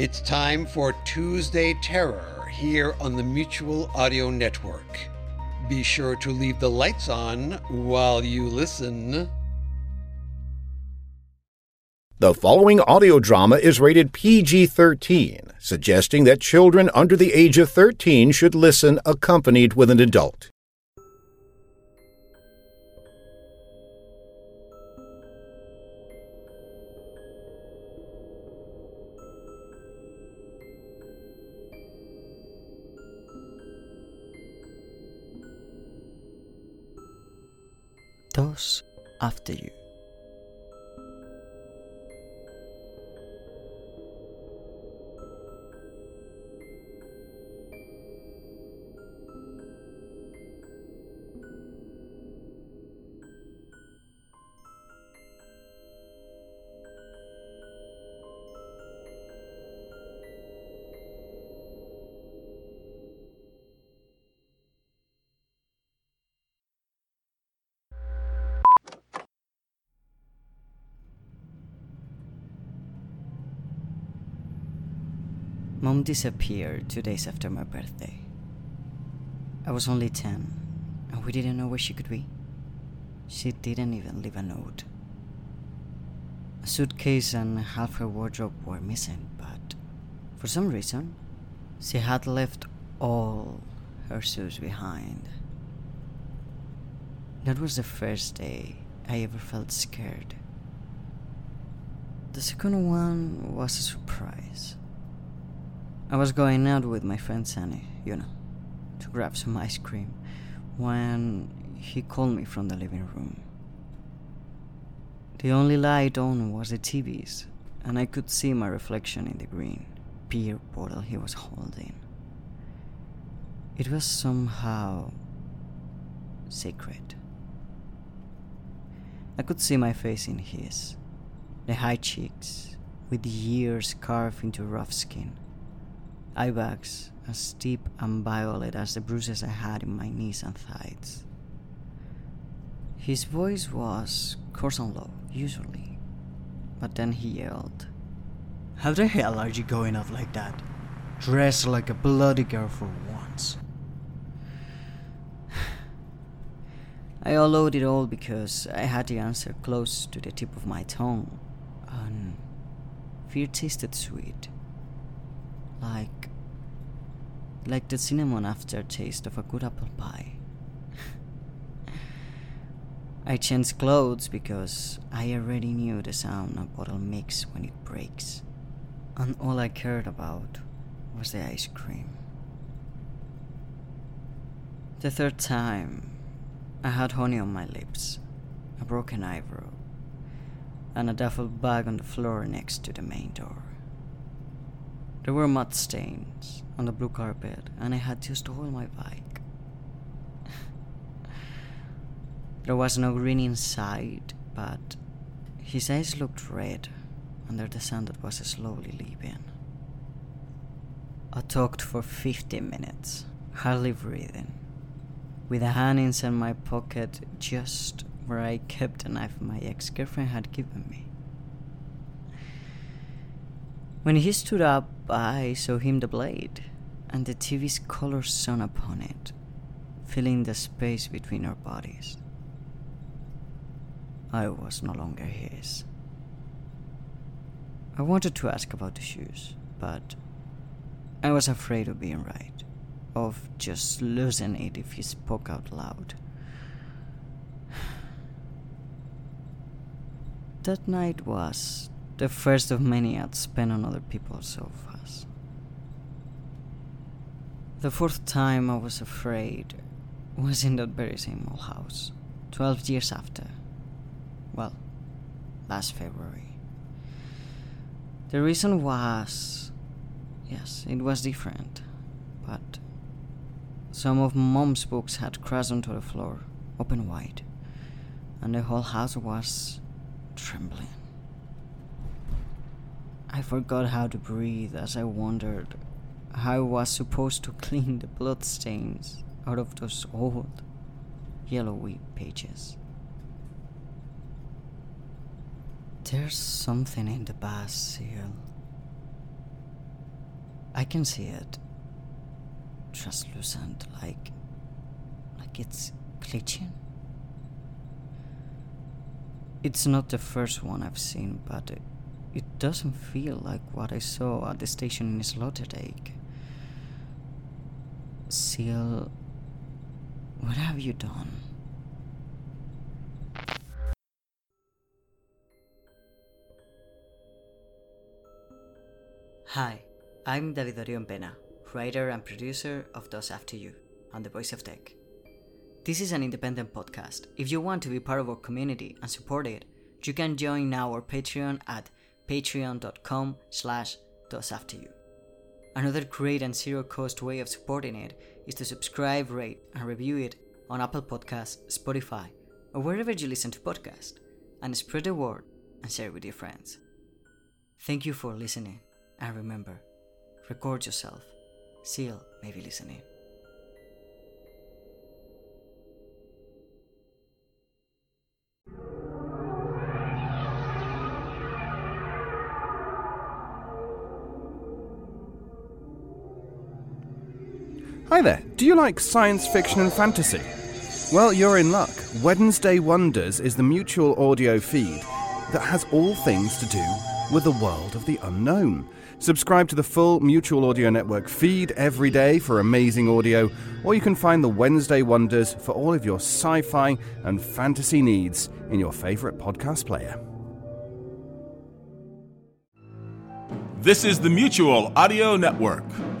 It's time for Tuesday Terror here on the Mutual Audio Network. Be sure to leave the lights on while you listen. The following audio drama is rated PG 13, suggesting that children under the age of 13 should listen accompanied with an adult. After you. Mom disappeared two days after my birthday. I was only 10, and we didn't know where she could be. She didn't even leave a note. A suitcase and half her wardrobe were missing, but for some reason, she had left all her shoes behind. That was the first day I ever felt scared. The second one was a surprise. I was going out with my friend Sunny, you know, to grab some ice cream, when he called me from the living room. The only light on was the TVs, and I could see my reflection in the green beer bottle he was holding. It was somehow sacred. I could see my face in his, the high cheeks, with the ears carved into rough skin bags as deep and violet as the bruises I had in my knees and thighs. His voice was coarse and low, usually, but then he yelled, How the hell are you going out like that? Dressed like a bloody girl for once. I allowed it all because I had the answer close to the tip of my tongue, and fear tasted sweet like like the cinnamon aftertaste of a good apple pie. I changed clothes because I already knew the sound a bottle makes when it breaks, and all I cared about was the ice cream. The third time, I had honey on my lips, a broken eyebrow, and a duffel bag on the floor next to the main door. There were mud stains on the blue carpet, and I had just oiled my bike. there was no green inside, but his eyes looked red under the sun that was slowly leaving. I talked for 15 minutes, hardly breathing, with a hand inside my pocket just where I kept the knife my ex girlfriend had given me. When he stood up, I saw him the blade, and the TV's color shone upon it, filling the space between our bodies. I was no longer his. I wanted to ask about the shoes, but I was afraid of being right, of just losing it if he spoke out loud. That night was the first of many I'd spent on other people so fast. The fourth time I was afraid was in that very same old house, 12 years after. Well, last February. The reason was. Yes, it was different. But. Some of mom's books had crashed onto the floor, open wide, and the whole house was trembling. I forgot how to breathe as I wondered how I was supposed to clean the bloodstains out of those old, yellowy pages. There's something in the bass seal. I can see it. Translucent, like. like it's glitching. It's not the first one I've seen, but it, doesn't feel like what I saw at the station in Sloterdijk. Seal, what have you done? Hi, I'm David Orión Pena, writer and producer of Dos After You and The Voice of Deck. This is an independent podcast. If you want to be part of our community and support it, you can join our Patreon at patreon.com slash you. Another great and zero cost way of supporting it is to subscribe, rate, and review it on Apple Podcasts, Spotify, or wherever you listen to podcasts, and spread the word and share it with your friends. Thank you for listening. And remember, record yourself. Seal may be listening. Hi there, do you like science fiction and fantasy? Well, you're in luck. Wednesday Wonders is the mutual audio feed that has all things to do with the world of the unknown. Subscribe to the full Mutual Audio Network feed every day for amazing audio, or you can find the Wednesday Wonders for all of your sci fi and fantasy needs in your favorite podcast player. This is the Mutual Audio Network,